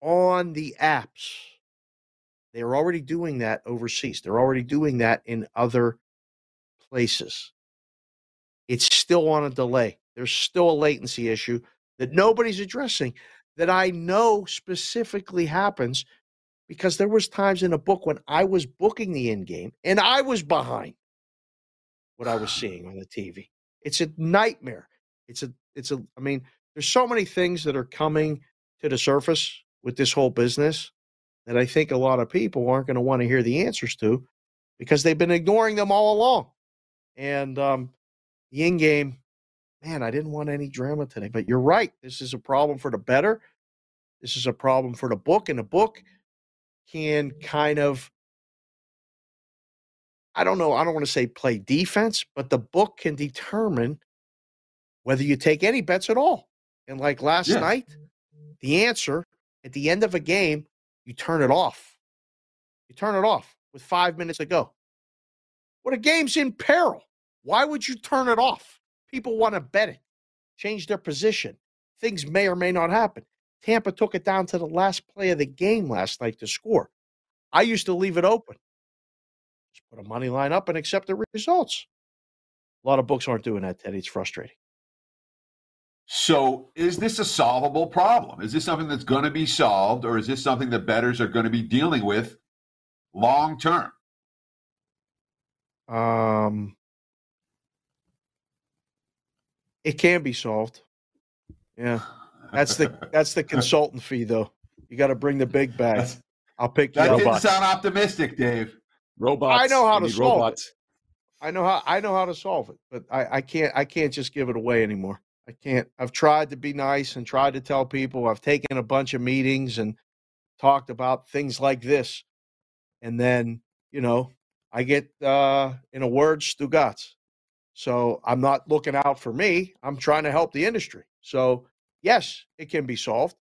on the apps. They're already doing that overseas. They're already doing that in other places. It's still on a delay. There's still a latency issue that nobody's addressing that I know specifically happens because there was times in a book when I was booking the in game and I was behind what I was seeing on the TV. It's a nightmare. It's a it's a I mean, there's so many things that are coming to the surface with this whole business that I think a lot of people aren't going to want to hear the answers to because they've been ignoring them all along. And um, the in game, man, I didn't want any drama today, but you're right. This is a problem for the better. This is a problem for the book, and the book can kind of, I don't know, I don't want to say play defense, but the book can determine whether you take any bets at all. And like last Yeah. night, the answer at the end of a game, you turn it off. You turn it off with five minutes to go. When a game's in peril, why would you turn it off? People want to bet it, change their position. Things may or may not happen. Tampa took it down to the last play of the game last night to score. I used to leave it open. Just put a money line up and accept the results. A lot of books aren't doing that, Teddy. It's frustrating. So, is this a solvable problem? Is this something that's going to be solved, or is this something that bettors are going to be dealing with long term? Um, it can be solved. Yeah, that's the that's the consultant fee, though. You got to bring the big bag. I'll pick you That up. didn't sound optimistic, Dave. Robots. I know how to solve robots. it. I know how I know how to solve it, but I, I can't I can't just give it away anymore. I can't. I've tried to be nice and tried to tell people. I've taken a bunch of meetings and talked about things like this, and then you know I get uh, in a word Stugats. So I'm not looking out for me. I'm trying to help the industry. So yes, it can be solved.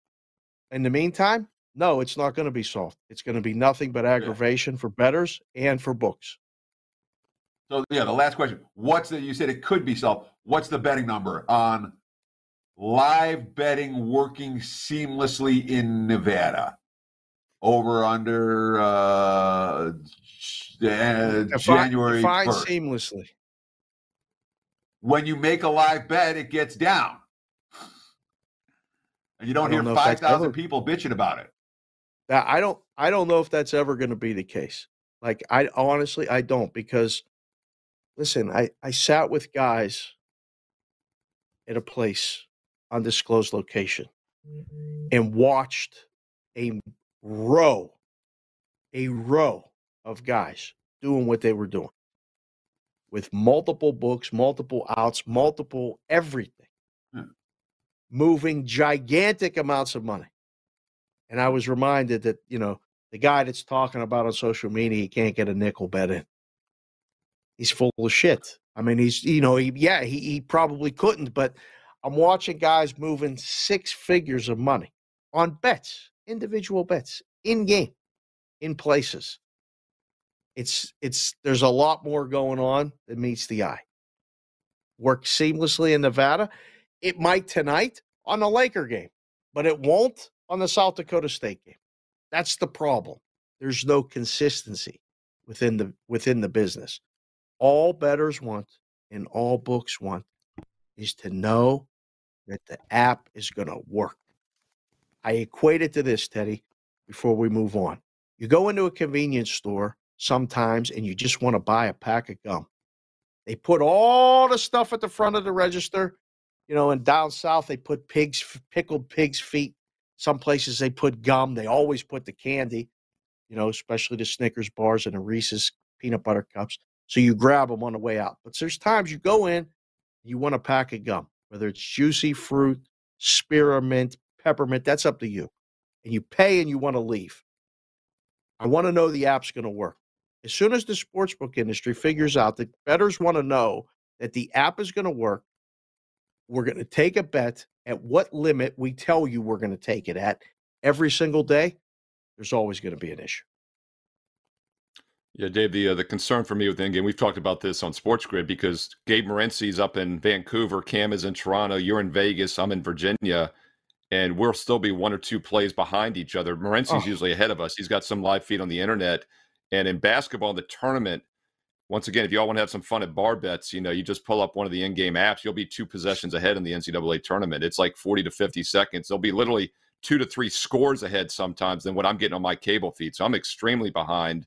In the meantime, no, it's not going to be solved. It's going to be nothing but aggravation for betters and for books. So, yeah, the last question. What's the, you said it could be solved. What's the betting number on live betting working seamlessly in Nevada? Over, under, uh, uh, Define- January define 1st. seamlessly. When you make a live bet, it gets down. And you don't, don't hear 5,000 people bitching about it. That I don't I don't know if that's ever going to be the case. Like I honestly I don't because listen, I I sat with guys at a place undisclosed location mm-hmm. and watched a row a row of guys doing what they were doing with multiple books, multiple outs, multiple everything. Moving gigantic amounts of money. And I was reminded that, you know, the guy that's talking about on social media, he can't get a nickel bet in. He's full of shit. I mean, he's, you know, he, yeah, he, he probably couldn't, but I'm watching guys moving six figures of money on bets, individual bets, in game, in places. It's, it's, there's a lot more going on than meets the eye. Work seamlessly in Nevada. It might tonight on the Laker game, but it won't on the South Dakota State game. That's the problem. There's no consistency within the within the business. All bettors want and all books want is to know that the app is going to work. I equate it to this, Teddy, before we move on. You go into a convenience store sometimes and you just want to buy a pack of gum. They put all the stuff at the front of the register. You know, and down south they put pigs, pickled pigs' feet. Some places they put gum. They always put the candy. You know, especially the Snickers bars and the Reese's peanut butter cups. So you grab them on the way out. But there's times you go in, you want a pack of gum, whether it's juicy fruit, spearmint, peppermint. That's up to you. And you pay and you want to leave. I want to know the app's going to work. As soon as the sportsbook industry figures out that bettors want to know that the app is going to work. We're going to take a bet at what limit we tell you we're going to take it at every single day. There's always going to be an issue. Yeah, Dave, the uh, the concern for me with the in-game, we've talked about this on Sports Grid because Gabe Morency's up in Vancouver, Cam is in Toronto, you're in Vegas, I'm in Virginia, and we'll still be one or two plays behind each other. Morency's Oh. usually ahead of us. He's got some live feed on the internet. And in basketball, the tournament, once again, if y'all want to have some fun at bar bets, you know, you just pull up one of the in-game apps, you'll be two possessions ahead in the NCAA tournament. It's like 40 to 50 seconds. They'll be literally two to three scores ahead sometimes than what I'm getting on my cable feed. So I'm extremely behind.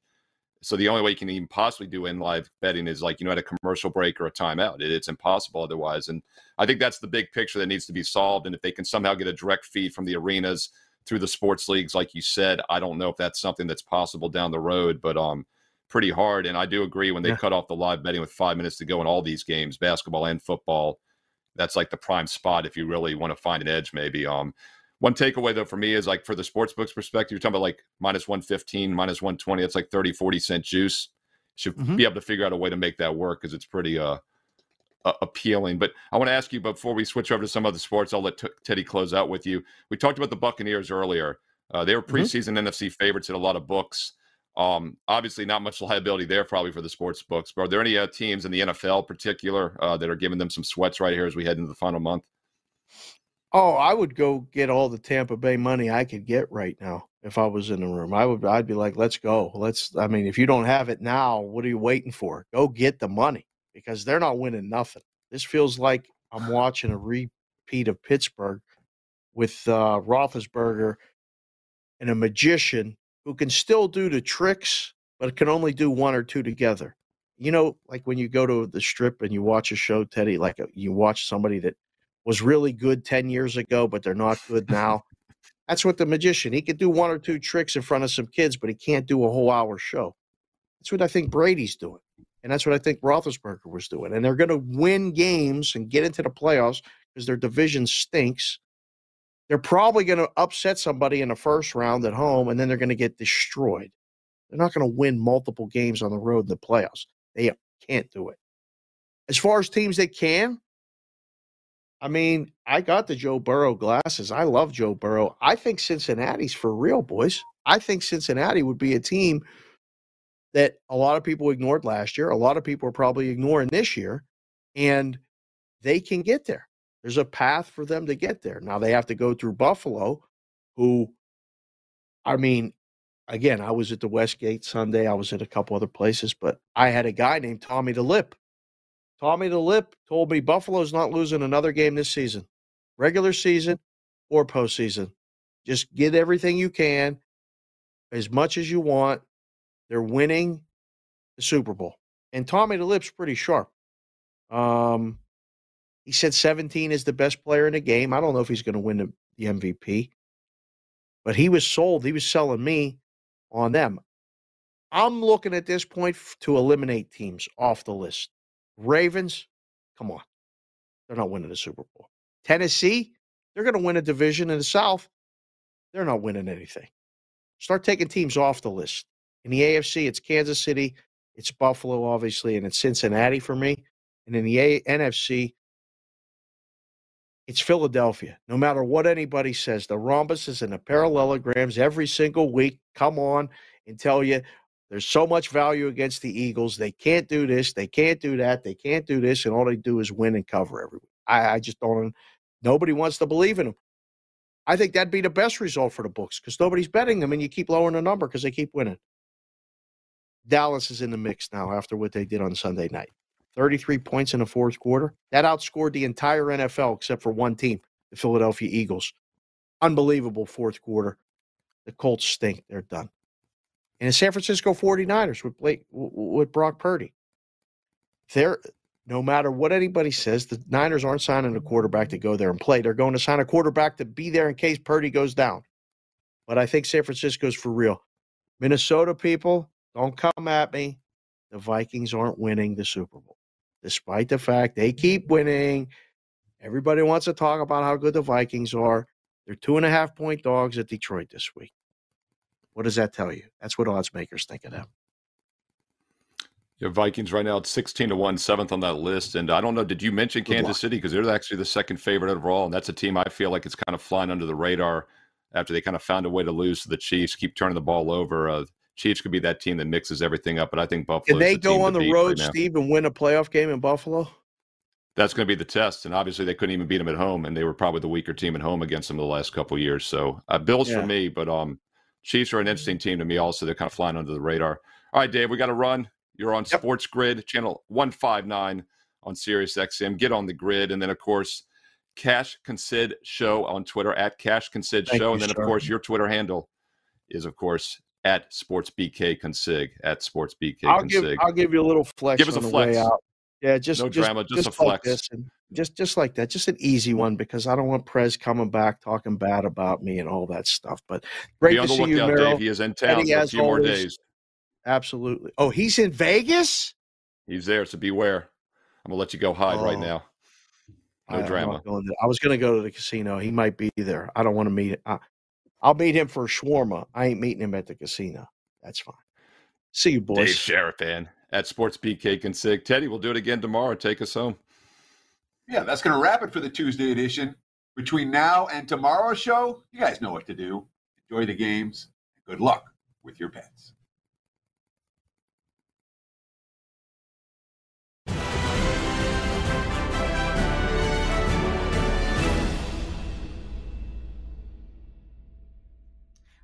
So the only way you can even possibly do in live betting is like you know at a commercial break or a timeout. It, it's impossible otherwise. And I think that's the big picture that needs to be solved. And if they can somehow get a direct feed from the arenas through the sports leagues, like you said, I don't know if that's something that's possible down the road, but um, pretty hard. And I do agree when they Yeah. cut off the live betting with five minutes to go in all these games, basketball and football. That's like the prime spot if you really want to find an edge, maybe. Um, one takeaway though for me is like for the sports books perspective, you're talking about like minus 115, minus 120. that's like 30, 40 cent juice. Should Mhm. be able to figure out a way to make that work because it's pretty uh, uh, appealing. But I want to ask you before we switch over to some other sports, I'll let T- Teddy close out with you. We talked about the Buccaneers earlier. Uh, they were Mhm. preseason NFC favorites in a lot of books. Um, obviously, not much liability there probably for the sports books. But are there any uh, teams in the NFL particular uh, that are giving them some sweats right here as we head into the final month? Oh, I would go get all the Tampa Bay money I could get right now if I was in the room. I would I'd be like, let's go. Let's I mean, if you don't have it now, what are you waiting for? Go get the money because they're not winning nothing. This feels like I'm watching a repeat of Pittsburgh with uh Roethlisberger and a magician who can still do the tricks, but can only do one or two together. You know, like when you go to the strip and you watch a show, Teddy, like a, you watch somebody that was really good 10 years ago, but they're not good now. That's what the magician, he could do one or two tricks in front of some kids, but he can't do a whole hour show. That's what I think Brady's doing. And that's what I think Roethlisberger was doing. And they're going to win games and get into the playoffs because their division stinks. They're probably going to upset somebody in the first round at home, and then they're going to get destroyed. They're not going to win multiple games on the road in the playoffs. They can't do it. As far as teams that can, I mean, I got the Joe Burrow glasses. I love Joe Burrow. I think Cincinnati's for real, boys. I think Cincinnati would be a team that a lot of people ignored last year. A lot of people are probably ignoring this year, and they can get there. There's a path for them to get there. Now they have to go through Buffalo, who, I mean, again, I was at the Westgate Sunday. I was at a couple other places, but I had a guy named Tommy the Lip. Tommy the Lip told me Buffalo's not losing another game this season, regular season or postseason. Just get everything you can, as much as you want. They're winning the Super Bowl. And Tommy the Lip's pretty sharp. Um, he said 17 is the best player in the game. I don't know if he's going to win the, MVP, but he was sold. He was selling me on them. I'm looking at this point to eliminate teams off the list. Ravens, come on. They're not winning the Super Bowl. Tennessee, they're going to win a division in the South. They're not winning anything. Start taking teams off the list. In the AFC, it's Kansas City, it's Buffalo, obviously, and it's Cincinnati for me. And in the A- NFC, it's Philadelphia. No matter what anybody says, the rhombuses and the parallelograms every single week come on and tell you there's so much value against the Eagles. They can't do this. They can't do that. They can't do this. And all they do is win and cover every week. I, I just don't, nobody wants to believe in them. I think that'd be the best result for the books because nobody's betting them and you keep lowering the number because they keep winning. Dallas is in the mix now after what they did on Sunday night. 33 points in the fourth quarter. That outscored the entire NFL except for one team, the Philadelphia Eagles. Unbelievable fourth quarter. The Colts stink. They're done. And the San Francisco 49ers with Blake with Brock Purdy. They're no matter what anybody says, the Niners aren't signing a quarterback to go there and play. They're going to sign a quarterback to be there in case Purdy goes down. But I think San Francisco's for real. Minnesota people, don't come at me. The Vikings aren't winning the Super Bowl, despite the fact they keep winning. Everybody wants to talk about how good the Vikings are. They're two and a half point dogs at Detroit this week. What does that tell you? That's what odds makers think of them. Your Vikings right now at 16 to 1, seventh on that list. And I don't know, did you mention Good Kansas luck. City? Because they're actually the second favorite overall. And that's a team I feel like it's kind of flying under the radar after they kind of found a way to lose to the Chiefs, keep turning the ball over. Uh, Chiefs could be that team that mixes everything up. But I think Buffalo Can they go on the road, right. Steve, and win a playoff game in Buffalo? That's going to be the test. And obviously, they couldn't even beat them at home. And they were probably the weaker team at home against them the last couple of years. So uh, Bills Yeah. for me, but um, Chiefs are an interesting team to me also. They're kind of flying under the radar. All right, Dave, we got to run. You're on Sports Grid, channel 159 on Sirius XM. Get on the grid. And then, of course, Cash Consid Show on Twitter at Cash Consid Show. you, and then, sir. of course, your Twitter handle is, of course, at SportsBK Consig, at SportsBK I'll give Consig. I'll give you a little flex Give us a flex. Yeah, just No just, drama, just a like flex. just just like that, just an easy one because I don't want Prez coming back talking bad about me and all that stuff. But great Be on to the see you, lookout, Merrill. Dave. He is in town for a few more days. Absolutely. Oh, he's in Vegas. He's there, so beware. I'm gonna let you go hide right Oh. now. No I- drama. not going to- I was going to go to the casino. He might be there. I don't want to meet. I, I'll meet him for a shawarma. I ain't meeting him at the casino. That's fine. See you, boys. Dave Sharapan at Sports BK Consig. Teddy, we'll do it again tomorrow. Take us home. Yeah, that's going to wrap it for the Tuesday edition. Between now and tomorrow's show, you guys know what to do. Enjoy the games. Good luck with your pets.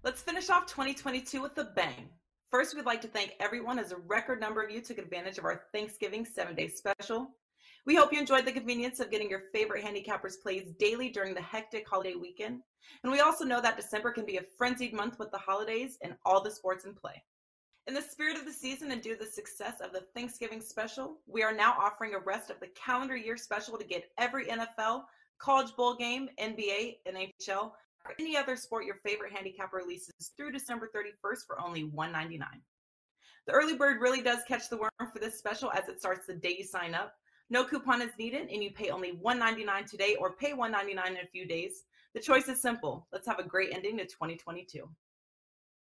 Let's finish off 2022 with a bang. First, we'd like to thank everyone as a record number of you took advantage of our Thanksgiving seven day special. We hope you enjoyed the convenience of getting your favorite handicappers plays daily during the hectic holiday weekend. And we also know that December can be a frenzied month with the holidays and all the sports in play. In the spirit of the season and due to the success of the Thanksgiving special, we are now offering a rest of the calendar year special to get every NFL, college bowl game, NBA, NHL, or any other sport your favorite handicap releases through December 31st for only $1.99. The early bird really does catch the worm for this special as it starts the day you sign up. No coupon is needed, and you pay only $1.99 today or pay $1.99 in a few days. The choice is simple. Let's have a great ending to 2022.